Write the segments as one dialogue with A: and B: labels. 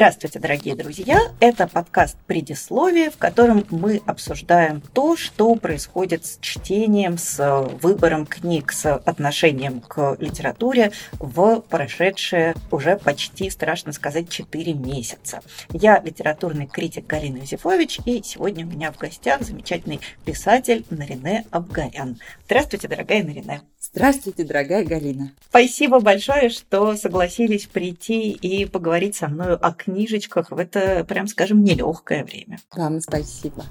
A: Здравствуйте, дорогие друзья! Это подкаст «Предисловие», в котором мы обсуждаем то, что происходит с чтением, с выбором книг, с отношением к литературе в прошедшие уже почти, страшно сказать, 4 месяца. Я литературный критик Галина Юзефович, и сегодня у меня в гостях замечательный писатель Нарине Абгарян. Здравствуйте, дорогая Нарине!
B: Здравствуйте, дорогая Галина.
A: Спасибо большое, что согласились прийти и поговорить со мной о книжечках в это, прям скажем, нелегкое время.
B: Вам спасибо.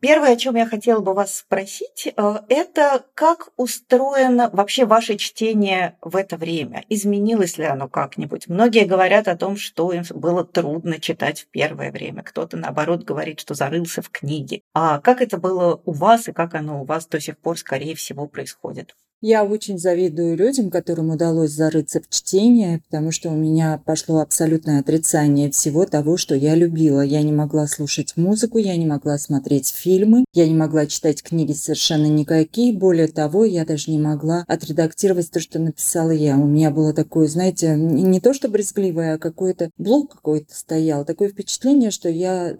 A: Первое, о чем я хотела бы вас спросить, э, это как устроено вообще ваше чтение в это время? Изменилось ли оно как-нибудь? Многие говорят о том, что им было трудно читать в первое время. Кто-то, наоборот, говорит, что зарылся в книги. А как это было у вас и как оно у вас до сих пор, скорее всего, происходит?
B: Я очень завидую людям, которым удалось зарыться в чтение, потому что у меня пошло абсолютное отрицание всего того, что я любила. Я не могла слушать музыку, я не могла смотреть фильмы, я не могла читать книги совершенно никакие. Более того, я даже не могла отредактировать то, что написала я. У меня было такое, знаете, не то что брезгливое, а какой-то блок какой-то стоял. Такое впечатление, что я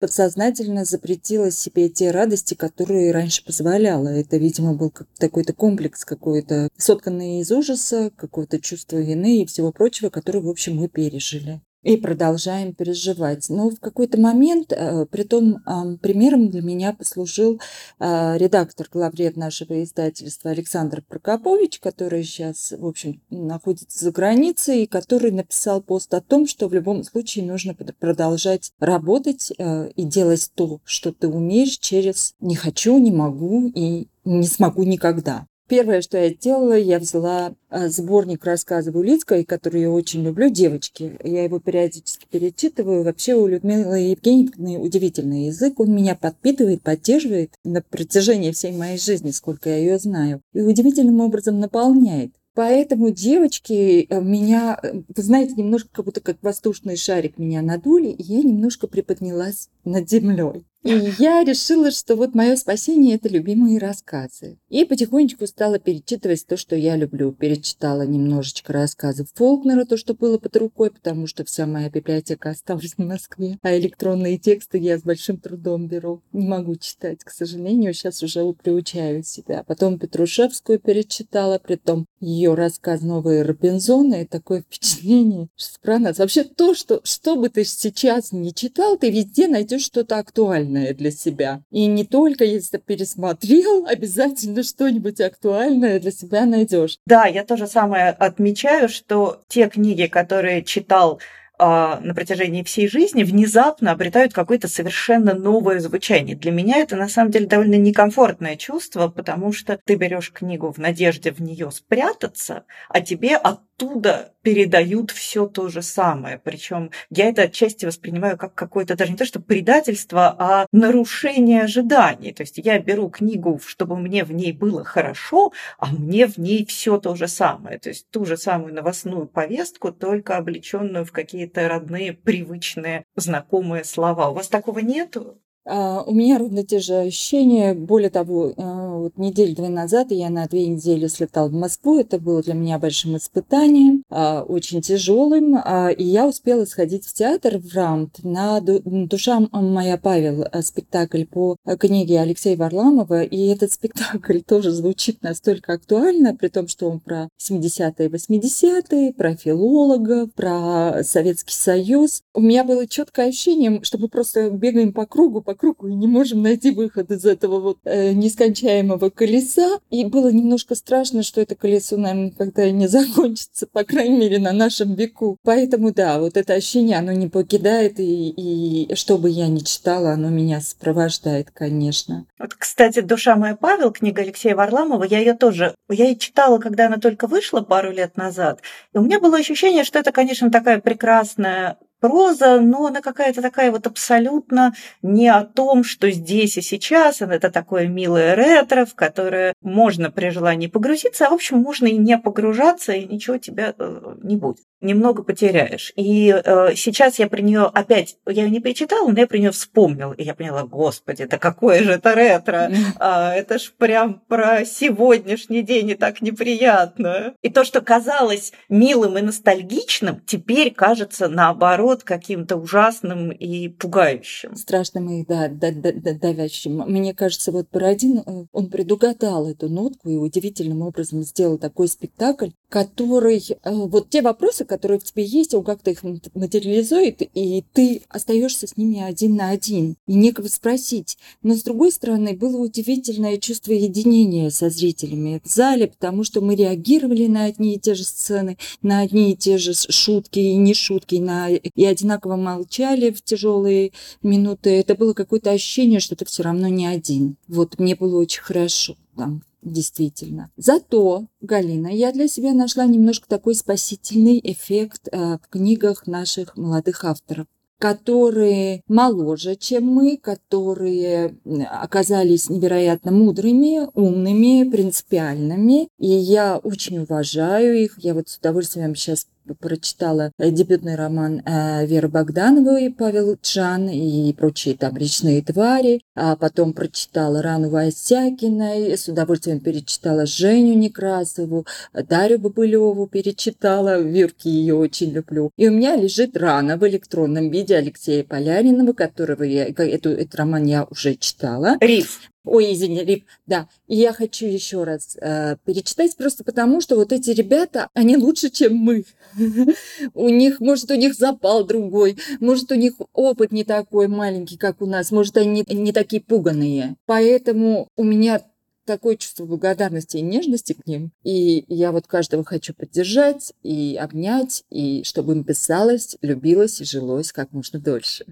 B: подсознательно запретила себе те радости, которые раньше позволяла. Это, видимо, был какой-то комплекс комплекс какой-то, сотканный из ужаса, какого-то чувства вины и всего прочего, который, в общем, мы пережили и продолжаем переживать. Но в какой-то момент, э, при том примером для меня послужил э, редактор, главред нашего издательства Александр Прокопович, который сейчас, в общем, находится за границей, и который написал пост о том, что в любом случае нужно продолжать работать э, и делать то, что ты умеешь через «не хочу», «не могу» и «не смогу никогда». Первое, что я сделала, я взяла а, сборник рассказов Улицкой, который я очень люблю, «Девочки». Я его периодически перечитываю. Вообще у Людмилы Евгеньевны удивительный язык. Он меня подпитывает, поддерживает на протяжении всей моей жизни, сколько я ее знаю. И удивительным образом наполняет. Поэтому девочки э, меня, э, вы знаете, немножко как будто как воздушный шарик меня надули, и я немножко приподнялась над землей. И я решила, что вот мое спасение – это любимые рассказы. И потихонечку стала перечитывать то, что я люблю. Перечитала немножечко рассказов Фолкнера, то, что было под рукой, потому что вся моя библиотека осталась в Москве. А электронные тексты я с большим трудом беру. Не могу читать, к сожалению, сейчас уже приучаю себя. Потом Петрушевскую перечитала, при том ее рассказ «Новые Робинзоны». И такое впечатление, что про нас. Вообще то, что, что бы ты сейчас не читал, ты везде найдешь что-то актуальное для себя. И не только если пересмотрел, обязательно что-нибудь актуальное для себя найдешь.
A: Да, я тоже самое отмечаю, что те книги, которые читал на протяжении всей жизни внезапно обретают какое-то совершенно новое звучание. Для меня это на самом деле довольно некомфортное чувство, потому что ты берешь книгу в надежде в нее спрятаться, а тебе оттуда передают все то же самое. Причем я это отчасти воспринимаю как какое-то даже не то, что предательство, а нарушение ожиданий. То есть я беру книгу, чтобы мне в ней было хорошо, а мне в ней все то же самое. То есть ту же самую новостную повестку, только облеченную в какие-то какие-то родные, привычные, знакомые слова. У вас такого нету?
B: А, у меня ровно те же ощущения. Более того, а, вот неделю две назад я на две недели слетал в Москву. Это было для меня большим испытанием, а, очень тяжелым. И я успела сходить в театр в Рамт на «Душа моя Павел» спектакль по книге Алексея Варламова. И этот спектакль тоже звучит настолько актуально, при том, что он про 70-е, 80-е, про филологов, про Советский Союз. У меня было четкое ощущение, что мы просто бегаем по кругу, по кругу и не можем найти выход из этого вот э, нескончаемого колеса. И было немножко страшно, что это колесо, наверное, никогда и не закончится, по крайней мере, на нашем веку. Поэтому, да, вот это ощущение, оно не покидает, и, и что бы я ни читала, оно меня сопровождает, конечно.
A: Вот, кстати, «Душа моя Павел», книга Алексея Варламова, я ее тоже, я ее читала, когда она только вышла пару лет назад, и у меня было ощущение, что это, конечно, такая прекрасная проза, но она какая-то такая вот абсолютно не о том, что здесь и сейчас. Это такое милое ретро, в которое можно при желании погрузиться, а в общем можно и не погружаться, и ничего тебя э, не будет. Немного потеряешь. И э, сейчас я про нее опять, я ее не перечитала, но я про нее вспомнила. И я поняла, господи, это какое же это ретро. А, это ж прям про сегодняшний день и так неприятно. И то, что казалось милым и ностальгичным, теперь кажется наоборот каким-то ужасным и пугающим.
B: Страшным и, да, давящим. Мне кажется, вот Бородин, э, он предугадал эту нотку и удивительным образом сделал такой спектакль, который, э, вот те вопросы, которые в тебе есть, он как-то их материализует, и ты остаешься с ними один на один, и некого спросить. Но, с другой стороны, было удивительное чувство единения со зрителями в зале, потому что мы реагировали на одни и те же сцены, на одни и те же шутки и не шутки, на и одинаково молчали в тяжелые минуты. Это было какое-то ощущение, что ты все равно не один. Вот мне было очень хорошо там действительно. Зато, Галина, я для себя нашла немножко такой спасительный эффект э, в книгах наших молодых авторов которые моложе, чем мы, которые оказались невероятно мудрыми, умными, принципиальными. И я очень уважаю их. Я вот с удовольствием сейчас прочитала э, дебютный роман э, Веры Богдановой Павел Джан и прочие там речные твари, а потом прочитала Рану Васякиной, с удовольствием перечитала Женю Некрасову, Дарью Бабылеву перечитала, Вирки ее очень люблю. И у меня лежит Рана в электронном виде Алексея Поляринова, которого я, эту, этот роман я уже читала.
A: Риф.
B: Ой, извини, Рип, да. И я хочу еще раз э, перечитать, просто потому что вот эти ребята, они лучше, чем мы. У них, может, у них запал другой, может, у них опыт не такой маленький, как у нас, может, они не такие пуганные. Поэтому у меня такое чувство благодарности и нежности к ним. И я вот каждого хочу поддержать и обнять, и чтобы им писалось, любилось и жилось как можно дольше.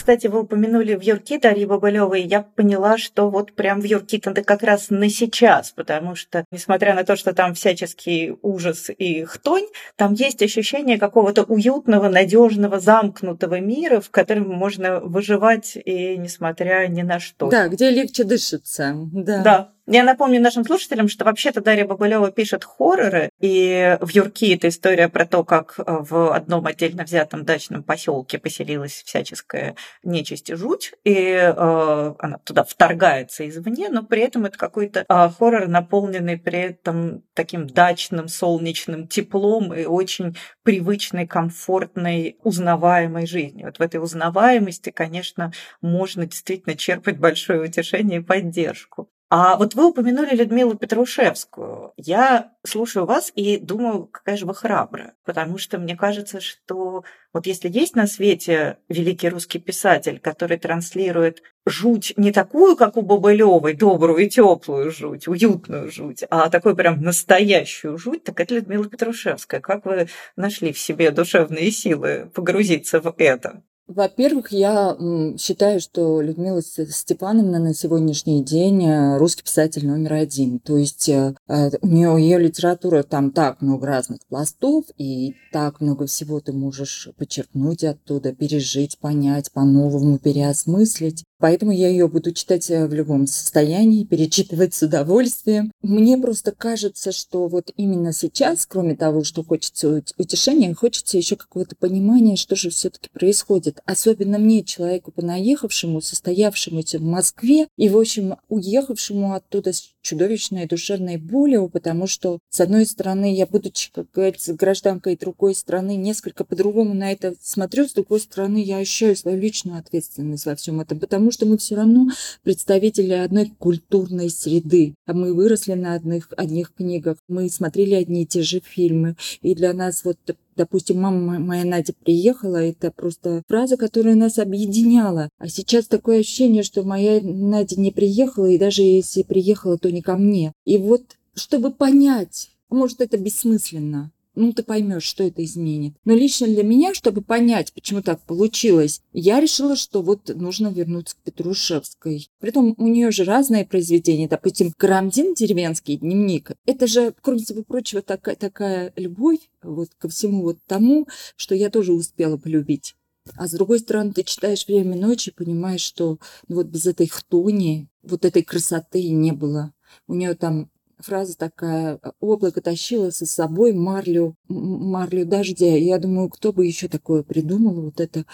A: Кстати, вы упомянули в Юрки Дарьи Бабылевой, я поняла, что вот прям в Юрки это как раз на сейчас, потому что, несмотря на то, что там всяческий ужас и хтонь, там есть ощущение какого-то уютного, надежного, замкнутого мира, в котором можно выживать и несмотря ни на что.
B: Да, где легче дышится.
A: Да. да. Я напомню нашим слушателям, что вообще-то Дарья Бабылева пишет хорроры, и в Юрки это история про то, как э, в одном отдельно взятом дачном поселке поселилась всяческая нечисть и жуть, и э, она туда вторгается извне, но при этом это какой-то э, хоррор, наполненный при этом таким дачным солнечным теплом и очень привычной, комфортной, узнаваемой жизнью. Вот в этой узнаваемости, конечно, можно действительно черпать большое утешение и поддержку. А вот вы упомянули Людмилу Петрушевскую. Я слушаю вас и думаю, какая же вы храбрая. Потому что мне кажется, что вот если есть на свете великий русский писатель, который транслирует жуть не такую, как у Бабылевой, добрую и теплую жуть, уютную жуть, а такую прям настоящую жуть, так это Людмила Петрушевская. Как вы нашли в себе душевные силы погрузиться в это?
B: Во-первых, я считаю, что Людмила Степановна на сегодняшний день э, русский писатель номер один. То есть э, э, у нее ее литература там так много разных пластов, и так много всего ты можешь подчеркнуть оттуда, пережить, понять, по-новому переосмыслить. Поэтому я ее буду читать э, в любом состоянии, перечитывать с удовольствием. Мне просто кажется, что вот именно сейчас, кроме того, что хочется утешения, хочется еще какого-то понимания, что же все-таки происходит. Особенно мне, человеку понаехавшему, состоявшемуся в Москве и, в общем, уехавшему оттуда с чудовищной душевной болью, потому что, с одной стороны, я, будучи, как говорится, гражданкой другой страны, несколько по-другому на это смотрю, с другой стороны, я ощущаю свою личную ответственность во всем этом, потому что мы все равно представители одной культурной среды. А мы выросли на одних, одних книгах, мы смотрели одни и те же фильмы. И для нас вот Допустим, мама моя Надя приехала, это просто фраза, которая нас объединяла. А сейчас такое ощущение, что моя Надя не приехала, и даже если приехала, то не ко мне. И вот, чтобы понять, может, это бессмысленно, ну, ты поймешь, что это изменит. Но лично для меня, чтобы понять, почему так получилось, я решила, что вот нужно вернуться к Петрушевской. Притом у нее же разные произведения. Допустим, Карамзин «Деревенский дневник». Это же, кроме всего прочего, такая, такая любовь вот ко всему вот тому, что я тоже успела полюбить. А с другой стороны, ты читаешь «Время ночи» и понимаешь, что ну, вот без этой хтони, вот этой красоты не было. У нее там фраза такая, облако тащило со собой марлю, марлю дождя. Я думаю, кто бы еще такое придумал, вот это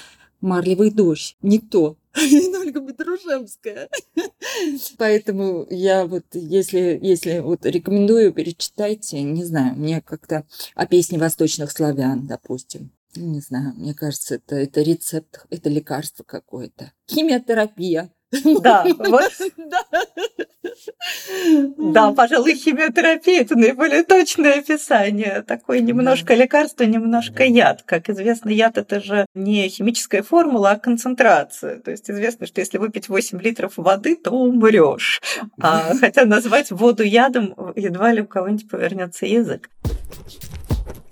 B: марлевый дождь? Никто. Только Петрушевская. Поэтому я вот, если, если вот рекомендую, перечитайте, не знаю, мне как-то о песне восточных славян, допустим. Не знаю, мне кажется, это, это рецепт, это лекарство какое-то. Химиотерапия.
C: Да, вот. Да, пожалуй, химиотерапия – это наиболее точное описание. Такое немножко лекарство, немножко яд. Как известно, яд – это же не химическая формула, а концентрация. То есть известно, что если выпить 8 литров воды, то умрешь. А, хотя назвать воду ядом едва ли у кого-нибудь повернется язык.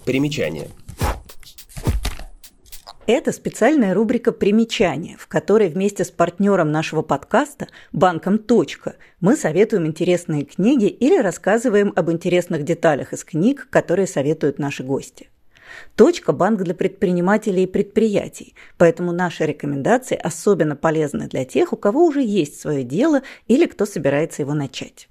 D: Примечание.
A: Это специальная рубрика «Примечания», в которой вместе с партнером нашего подкаста, банком «Точка», мы советуем интересные книги или рассказываем об интересных деталях из книг, которые советуют наши гости. «Точка» – банк для предпринимателей и предприятий, поэтому наши рекомендации особенно полезны для тех, у кого уже есть свое дело или кто собирается его начать.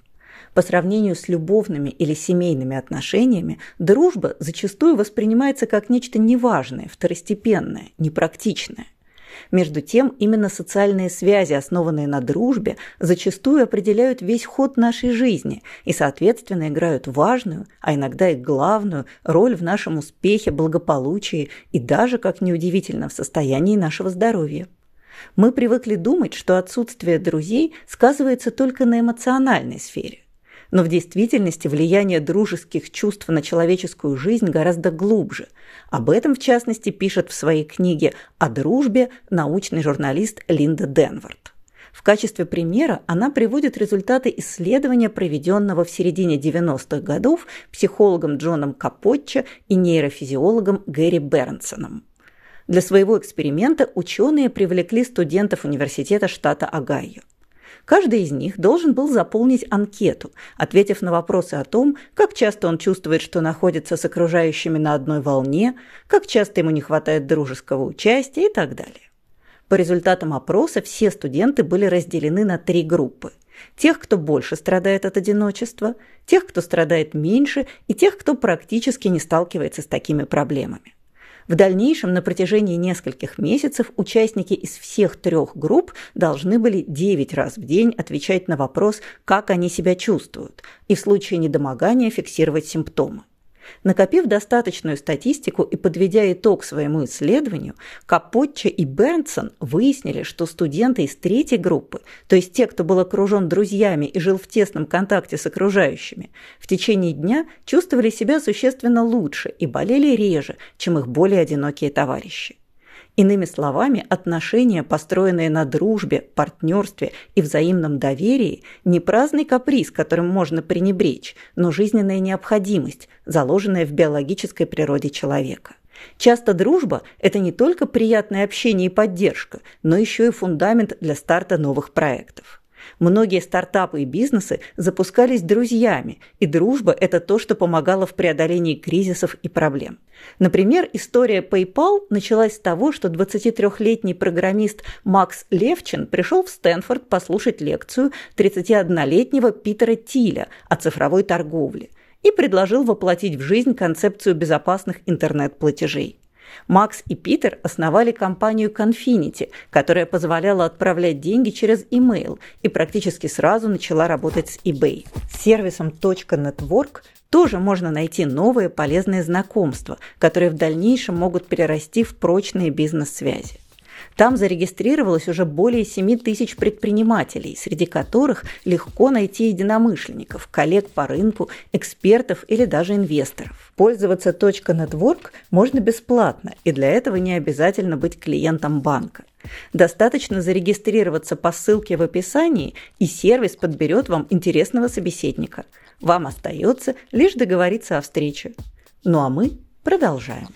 A: По сравнению с любовными или семейными отношениями, дружба зачастую воспринимается как нечто неважное, второстепенное, непрактичное. Между тем, именно социальные связи, основанные на дружбе, зачастую определяют весь ход нашей жизни и, соответственно, играют важную, а иногда и главную роль в нашем успехе, благополучии и даже, как неудивительно, в состоянии нашего здоровья. Мы привыкли думать, что отсутствие друзей сказывается только на эмоциональной сфере. Но в действительности влияние дружеских чувств на человеческую жизнь гораздо глубже. Об этом, в частности, пишет в своей книге «О дружбе» научный журналист Линда Денвард. В качестве примера она приводит результаты исследования, проведенного в середине 90-х годов психологом Джоном Капотчо и нейрофизиологом Гэри Бернсоном. Для своего эксперимента ученые привлекли студентов университета штата Огайо. Каждый из них должен был заполнить анкету, ответив на вопросы о том, как часто он чувствует, что находится с окружающими на одной волне, как часто ему не хватает дружеского участия и так далее. По результатам опроса все студенты были разделены на три группы. Тех, кто больше страдает от одиночества, тех, кто страдает меньше, и тех, кто практически не сталкивается с такими проблемами. В дальнейшем на протяжении нескольких месяцев участники из всех трех групп должны были 9 раз в день отвечать на вопрос, как они себя чувствуют, и в случае недомогания фиксировать симптомы. Накопив достаточную статистику и подведя итог своему исследованию, Капотча и Бернсон выяснили, что студенты из третьей группы, то есть те, кто был окружен друзьями и жил в тесном контакте с окружающими, в течение дня чувствовали себя существенно лучше и болели реже, чем их более одинокие товарищи. Иными словами, отношения, построенные на дружбе, партнерстве и взаимном доверии, не праздный каприз, которым можно пренебречь, но жизненная необходимость, заложенная в биологической природе человека. Часто дружба – это не только приятное общение и поддержка, но еще и фундамент для старта новых проектов. Многие стартапы и бизнесы запускались друзьями, и дружба – это то, что помогало в преодолении кризисов и проблем. Например, история PayPal началась с того, что 23-летний программист Макс Левчин пришел в Стэнфорд послушать лекцию 31-летнего Питера Тиля о цифровой торговле и предложил воплотить в жизнь концепцию безопасных интернет-платежей. Макс и Питер основали компанию Confinity, которая позволяла отправлять деньги через email и практически сразу начала работать с eBay. С сервисом .network тоже можно найти новые полезные знакомства, которые в дальнейшем могут перерасти в прочные бизнес-связи.
E: Там зарегистрировалось уже более 7 тысяч предпринимателей, среди которых легко найти единомышленников, коллег по рынку, экспертов или даже инвесторов. Пользоваться .network можно бесплатно, и для этого не обязательно быть клиентом банка. Достаточно зарегистрироваться по ссылке в описании, и сервис подберет вам интересного собеседника. Вам остается лишь договориться о встрече. Ну а мы продолжаем.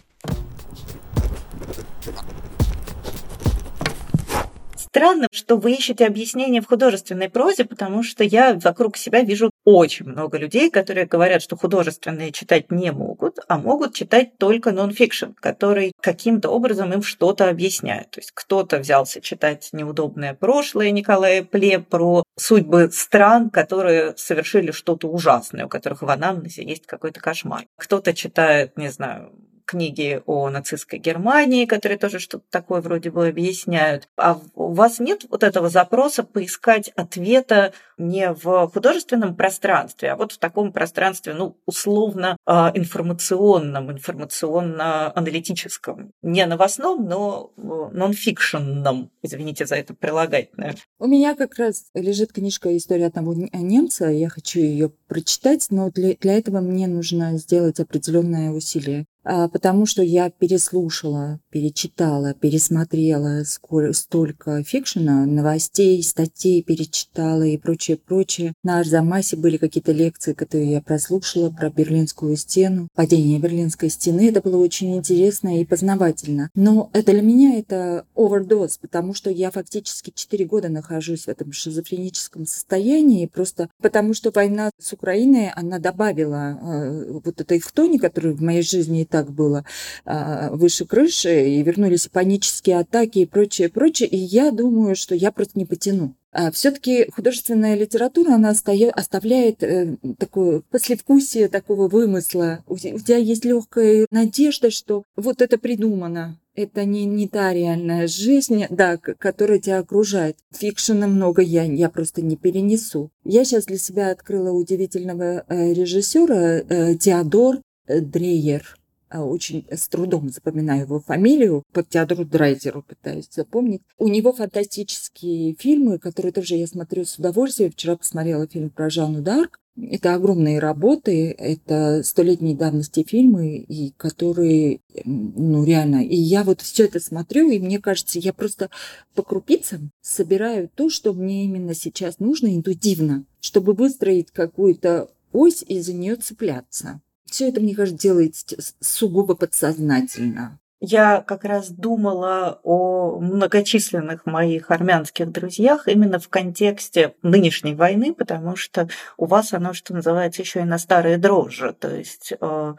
A: Странно, что вы ищете объяснение в художественной прозе, потому что я вокруг себя вижу очень много людей, которые говорят, что художественные читать не могут, а могут читать только нон-фикшн, который каким-то образом им что-то объясняет. То есть кто-то взялся читать неудобное прошлое Николая Пле про судьбы стран, которые совершили что-то ужасное, у которых в анамнезе есть какой-то кошмар. Кто-то читает, не знаю, книги о нацистской Германии, которые тоже что-то такое вроде бы объясняют. А у вас нет вот этого запроса поискать ответа не в художественном пространстве, а вот в таком пространстве, ну, условно а, информационном, информационно-аналитическом. Не новостном, но нонфикшенном. Извините за это прилагательное.
B: У меня как раз лежит книжка «История одного немца». Я хочу ее прочитать, но для, для этого мне нужно сделать определенное усилие. А, потому что я переслушала, перечитала, пересмотрела сколь, столько фикшена, новостей, статей перечитала и прочее, прочее. На Арзамасе были какие-то лекции, которые я прослушала про Берлинскую стену, падение Берлинской стены. Это было очень интересно и познавательно. Но это для меня это овердоз, потому что я фактически 4 года нахожусь в этом шизофреническом состоянии, просто потому что война с Украиной, она добавила э, вот этой хтони, которая в моей жизни и так было а, выше крыши, и вернулись панические атаки и прочее, прочее. И я думаю, что я просто не потяну. А все-таки художественная литература, она оставляет э, такое послевкусие такого вымысла. У тебя есть легкая надежда, что вот это придумано. Это не, не та реальная жизнь, да, которая тебя окружает. Фикшена много я, я просто не перенесу. Я сейчас для себя открыла удивительного э, режиссера э, Теодор Дрейер. А, очень с трудом запоминаю его фамилию, по Теодору Драйзеру пытаюсь запомнить. У него фантастические фильмы, которые тоже я смотрю с удовольствием. Вчера посмотрела фильм про Жанну Дарк. Это огромные работы, это столетней давности фильмы, и которые, ну, реально, и я вот все это смотрю, и мне кажется, я просто по крупицам собираю то, что мне именно сейчас нужно интуитивно, чтобы выстроить какую-то ось и за нее цепляться. Все это, мне кажется, делается сугубо подсознательно.
A: Я как раз думала о многочисленных моих армянских друзьях именно в контексте нынешней войны, потому что у вас оно, что называется, еще и на старые дрожжи. То есть э, э,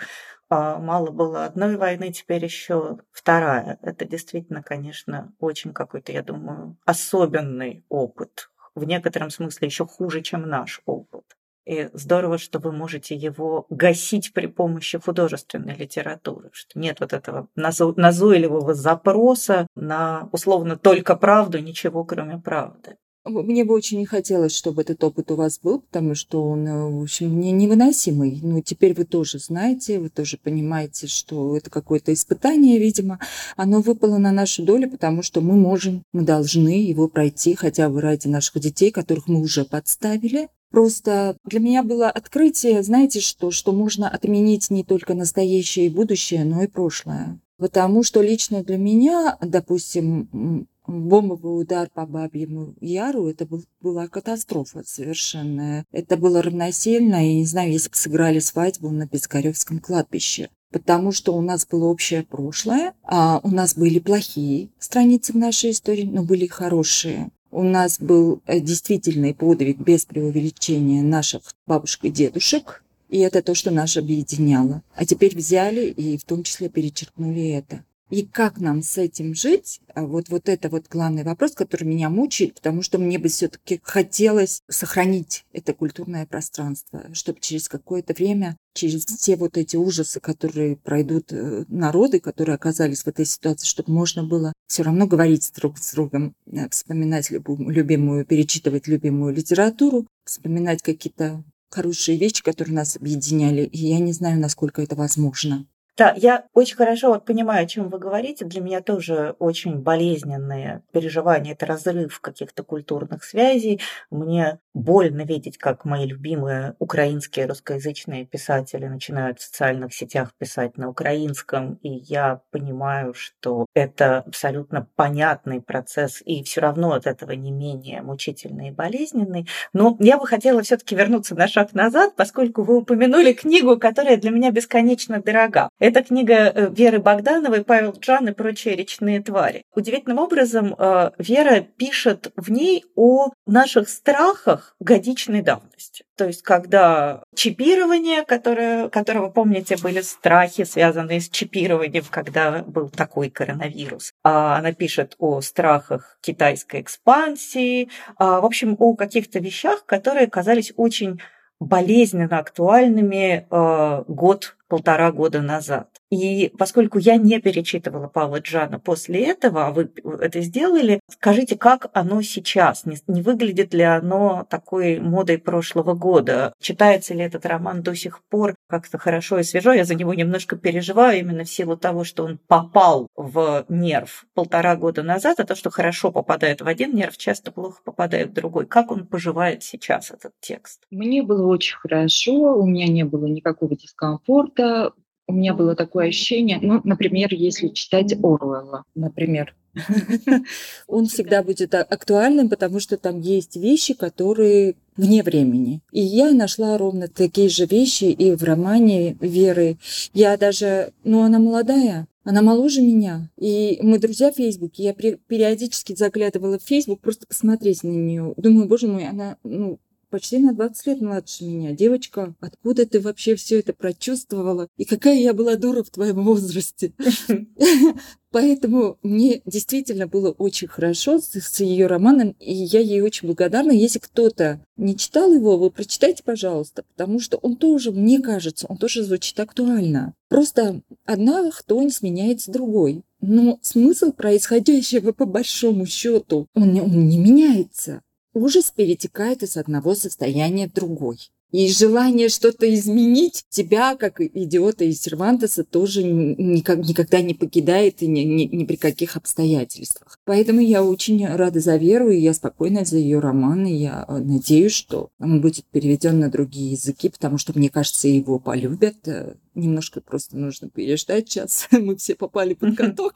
A: мало было одной войны, теперь еще вторая. Это действительно, конечно, очень какой-то, я думаю, особенный опыт. В некотором смысле еще хуже, чем наш опыт. И здорово, что вы можете его гасить при помощи художественной литературы, что нет вот этого назойливого запроса на условно только правду, ничего кроме правды.
B: Мне бы очень не хотелось, чтобы этот опыт у вас был, потому что он, э, в общем, мне невыносимый. Ну, теперь вы тоже знаете, вы тоже понимаете, что это какое-то испытание, видимо. Оно выпало на нашу долю, потому что мы можем, мы должны его пройти хотя бы ради наших детей, которых мы уже подставили. Просто для меня было открытие, знаете что, что можно отменить не только настоящее и будущее, но и прошлое. Потому что лично для меня, допустим, бомбовый удар по Бабьему Яру, это был, была катастрофа совершенная. Это было равносильно, и не знаю, если бы сыграли свадьбу на Пискаревском кладбище. Потому что у нас было общее прошлое, а у нас были плохие страницы в нашей истории, но были хорошие. У нас был э, действительный подвиг без преувеличения наших бабушек и дедушек, и это то, что нас объединяло. А теперь взяли и в том числе перечеркнули это. И как нам с этим жить? А вот, вот это вот главный вопрос, который меня мучает, потому что мне бы все-таки хотелось сохранить это культурное пространство, чтобы через какое-то время, через все вот эти ужасы, которые пройдут э, народы, которые оказались в этой ситуации, чтобы можно было все равно говорить друг с другом, э, вспоминать любую, любимую, перечитывать любимую литературу, вспоминать какие-то хорошие вещи, которые нас объединяли. И я не знаю, насколько это возможно.
A: Да, я очень хорошо вот понимаю, о чем вы говорите. Для меня тоже очень болезненные переживания. Это разрыв каких-то культурных связей. Мне больно видеть, как мои любимые украинские русскоязычные писатели начинают в социальных сетях писать на украинском. И я понимаю, что это абсолютно понятный процесс, и все равно от этого не менее мучительный и болезненный. Но я бы хотела все-таки вернуться на шаг назад, поскольку вы упомянули книгу, которая для меня бесконечно дорога. Это книга э, Веры Богдановой, Павел Джан и прочие речные твари. Удивительным образом э, Вера пишет в ней о наших страхах годичной давности. То есть, когда чипирование, которое, которого, помните, были страхи, связанные с чипированием, когда был такой коронавирус. А она пишет о страхах китайской экспансии, а, в общем, о каких-то вещах, которые казались очень болезненно актуальными э, год полтора года назад. И поскольку я не перечитывала Павла Джана после этого, а вы это сделали, скажите, как оно сейчас? Не, не выглядит ли оно такой модой прошлого года? Читается ли этот роман до сих пор как-то хорошо и свежо? Я за него немножко переживаю именно в силу того, что он попал в нерв полтора года назад, а то, что хорошо попадает в один нерв, часто плохо попадает в другой. Как он поживает сейчас, этот текст?
D: Мне было очень хорошо, у меня не было никакого дискомфорта, у меня было такое ощущение, ну, например, если читать Оруэлла, например,
B: он всегда будет актуальным, потому что там есть вещи, которые вне времени. И я нашла ровно такие же вещи и в романе Веры. Я даже, ну, она молодая, она моложе меня. И мы друзья в Фейсбуке. Я периодически заглядывала в Фейсбук, просто посмотреть на нее. Думаю, боже мой, она, ну, почти на 20 лет младше меня. Девочка, откуда ты вообще все это прочувствовала? И какая я была дура в твоем возрасте. Поэтому мне действительно было очень хорошо с, с ее романом, и я ей очень благодарна. Если кто-то не читал его, вы прочитайте, пожалуйста, потому что он тоже, мне кажется, он тоже звучит актуально. Просто одна хтонь сменяется другой. Но смысл происходящего по большому счету, он, он не меняется. Ужас перетекает из одного состояния в другой. И желание что-то изменить тебя, как идиота из Сервантеса, тоже никак, никогда не покидает и ни, ни, ни при каких обстоятельствах. Поэтому я очень рада за Веру, и я спокойна за ее роман, и я э, надеюсь, что он будет переведен на другие языки, потому что, мне кажется, его полюбят. Э, немножко просто нужно переждать сейчас. Мы все попали под каток.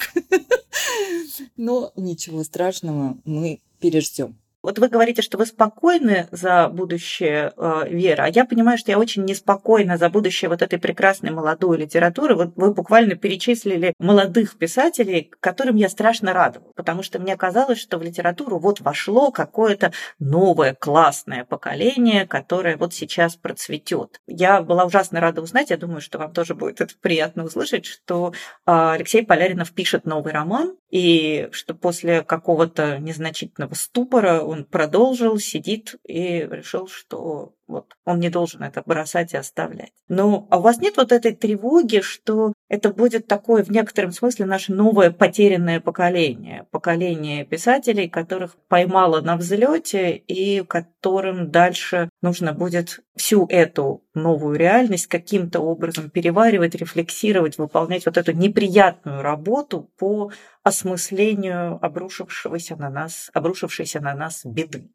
B: Но ничего страшного, мы переждем.
A: Вот вы говорите, что вы спокойны за будущее э, Веры, а я понимаю, что я очень неспокойна за будущее вот этой прекрасной молодой литературы. Вот вы буквально перечислили молодых писателей, которым я страшно рада, потому что мне казалось, что в литературу вот вошло какое-то новое классное поколение, которое вот сейчас процветет. Я была ужасно рада узнать, я думаю, что вам тоже будет это приятно услышать, что э, Алексей Поляринов пишет новый роман, и что после какого-то незначительного ступора он продолжил, сидит и решил, что вот он не должен это бросать и оставлять. Но а у вас нет вот этой тревоги, что это будет такое в некотором смысле наше новое потерянное поколение, поколение писателей, которых поймало на взлете и которым дальше нужно будет всю эту новую реальность каким-то образом переваривать, рефлексировать, выполнять вот эту неприятную работу по осмыслению обрушившегося на нас, обрушившейся на нас беды.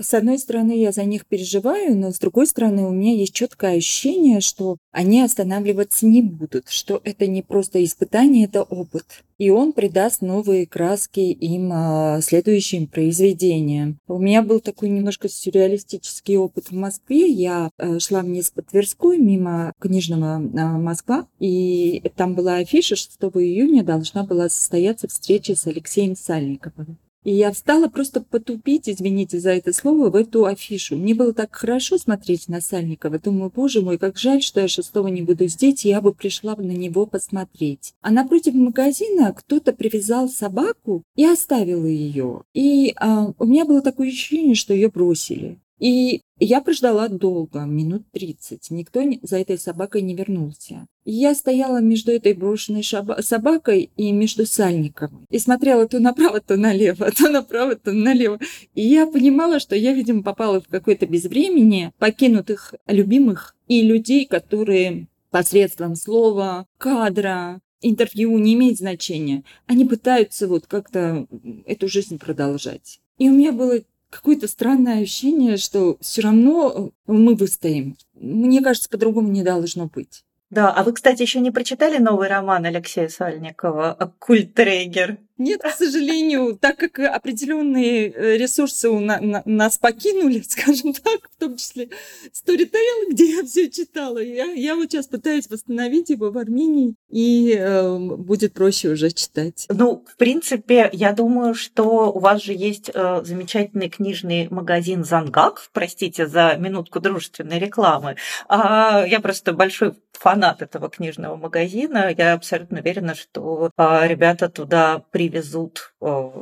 B: С одной стороны, я за них переживаю, но с другой стороны, у меня есть четкое ощущение, что они останавливаться не будут, что это не просто испытание, это опыт. И он придаст новые краски им а, следующим произведениям. У меня был такой немножко сюрреалистический опыт в Москве. Я а, шла вниз по Тверской мимо книжного а, Москва, и там была афиша, 6 июня должна была состояться встреча с Алексеем Сальниковым. И я встала просто потупить, извините за это слово, в эту афишу. Мне было так хорошо смотреть на Сальникова. Думаю, боже мой, как жаль, что я шестого не буду здесь, я бы пришла на него посмотреть. А напротив магазина кто-то привязал собаку и оставил ее. И а, у меня было такое ощущение, что ее бросили. И я прождала долго, минут 30. Никто за этой собакой не вернулся. Я стояла между этой брошенной собакой и между сальником. И смотрела то направо, то налево, то направо, то налево. И я понимала, что я, видимо, попала в какое-то безвремение покинутых любимых и людей, которые посредством слова, кадра, интервью, не имеет значения. Они пытаются вот как-то эту жизнь продолжать. И у меня было какое-то странное ощущение, что все равно мы выстоим. Мне кажется, по-другому не должно быть.
A: Да, а вы, кстати, еще не прочитали новый роман Алексея Сальникова «Культ Трегер»?
B: Нет, к сожалению, так как определенные э, ресурсы у на, на, нас покинули, скажем так, в том числе Storytel, где я все читала, я, я вот сейчас пытаюсь восстановить его в Армении, и э, будет проще уже читать.
A: Ну, в принципе, я думаю, что у вас же есть э, замечательный книжный магазин «Зангак», простите за минутку дружественной рекламы. А, я просто большой фанат этого книжного магазина. Я абсолютно уверена, что а, ребята туда привезут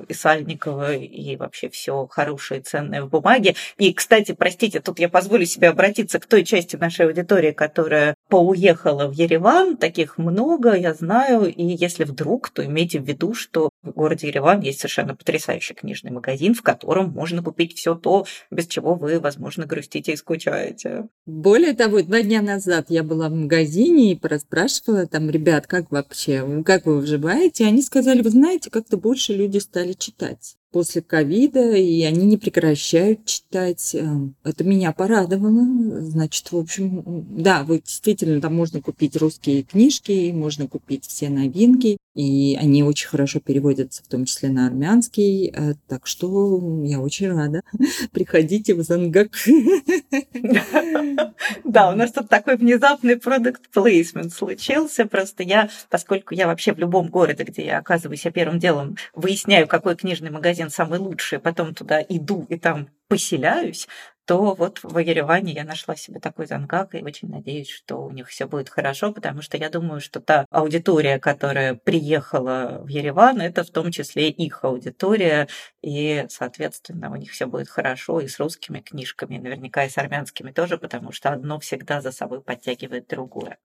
A: и Сальникова, и вообще все хорошее ценное в бумаге. И, кстати, простите, тут я позволю себе обратиться к той части нашей аудитории, которая поуехала в Ереван. Таких много, я знаю. И если вдруг, то имейте в виду, что в городе Ереван есть совершенно потрясающий книжный магазин, в котором можно купить все то, без чего вы, возможно, грустите и скучаете.
B: Более того, два дня назад я была в магазине и расспрашивала там ребят, как вообще, как вы выживаете. Они сказали, вы знаете, как-то больше люди стали читать после ковида, и они не прекращают читать. Эм, это меня порадовало. Значит, в общем, да, вот действительно там можно купить русские книжки, можно купить все новинки, и они очень хорошо переводятся, в том числе на армянский. Э, так что я очень рада. Приходите в Зангак.
A: Да, у нас тут такой внезапный продукт плейсмент случился. Просто я, поскольку я вообще в любом городе, где я оказываюсь, я первым делом выясняю, какой книжный магазин магазин самый лучший, потом туда иду и там поселяюсь, то вот в Ереване я нашла себе такой зангак и очень надеюсь, что у них все будет хорошо, потому что я думаю, что та аудитория, которая приехала в Ереван, это в том числе их аудитория, и, соответственно, у них все будет хорошо и с русскими книжками, наверняка и с армянскими тоже, потому что одно всегда за собой подтягивает другое.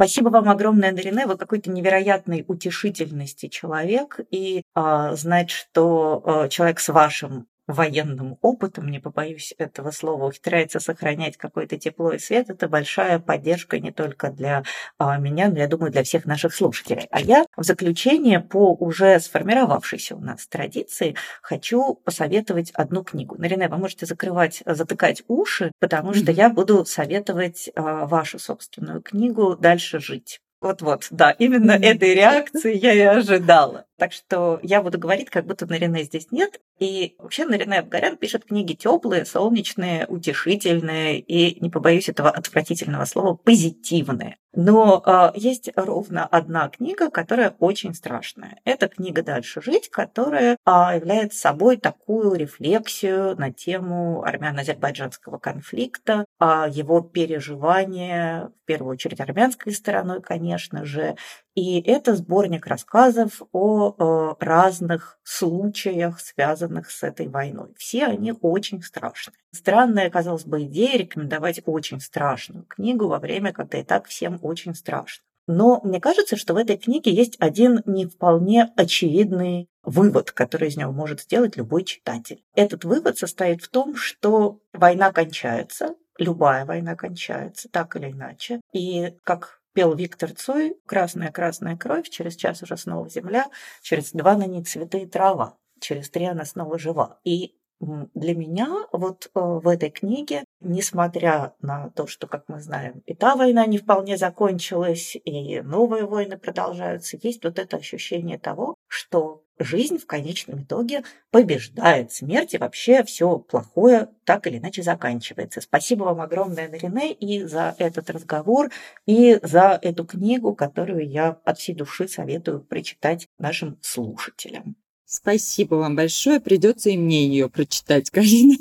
A: Спасибо вам огромное, Нарине. Вы какой-то невероятной утешительности человек. И а, знать, что а, человек с вашим военным опытом, не побоюсь этого слова, ухитряется сохранять какое-то тепло и свет, это большая поддержка не только для а, меня, но, я думаю, для всех наших слушателей. А я в заключение по уже сформировавшейся у нас традиции хочу посоветовать одну книгу. Нарине, вы можете закрывать, затыкать уши, потому что я буду советовать а, вашу собственную книгу «Дальше жить». Вот-вот, да, именно этой реакции я и ожидала. Так что я буду говорить, как будто Нарине здесь нет. И вообще Нарине Абгарян пишет книги теплые, солнечные, утешительные и, не побоюсь этого отвратительного слова, позитивные. Но э, есть ровно одна книга, которая очень страшная. Это книга «Дальше жить», которая э, является собой такую рефлексию на тему армяно-азербайджанского конфликта, его переживания, в первую очередь армянской стороной, конечно же, и это сборник рассказов о э, разных случаях, связанных с этой войной. Все они очень страшные. Странная, казалось бы, идея рекомендовать очень страшную книгу во время, когда и так всем очень страшно. Но мне кажется, что в этой книге есть один не вполне очевидный вывод, который из него может сделать любой читатель. Этот вывод состоит в том, что война кончается, любая война кончается, так или иначе. И как пел Виктор Цой «Красная-красная кровь, через час уже снова земля, через два на ней цветы и трава, через три она снова жива». И для меня вот э, в этой книге, несмотря на то, что, как мы знаем, и та война не вполне закончилась, и новые войны продолжаются, есть вот это ощущение того, что жизнь в конечном итоге побеждает смерть, и вообще все плохое так или иначе заканчивается. Спасибо вам огромное, Нарине, и за этот разговор, и за эту книгу, которую я от всей души советую прочитать нашим слушателям.
B: Спасибо вам большое. Придется и мне ее прочитать, Карина.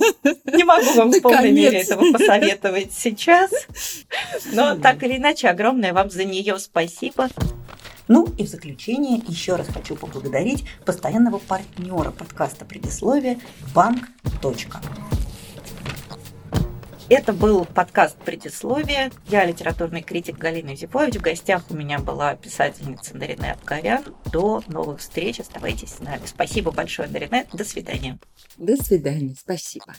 A: Не могу вам в полной мере этого посоветовать сейчас. Но так или иначе, огромное вам за нее спасибо. Ну и в заключение еще раз хочу поблагодарить постоянного партнера подкаста «Предисловие» банк. Это был подкаст «Предисловие». Я литературный критик Галина Юзефович. В гостях у меня была писательница Нарине Абгарян. До новых встреч. Оставайтесь с нами. Спасибо большое, Нарине. До свидания.
B: До свидания. Спасибо.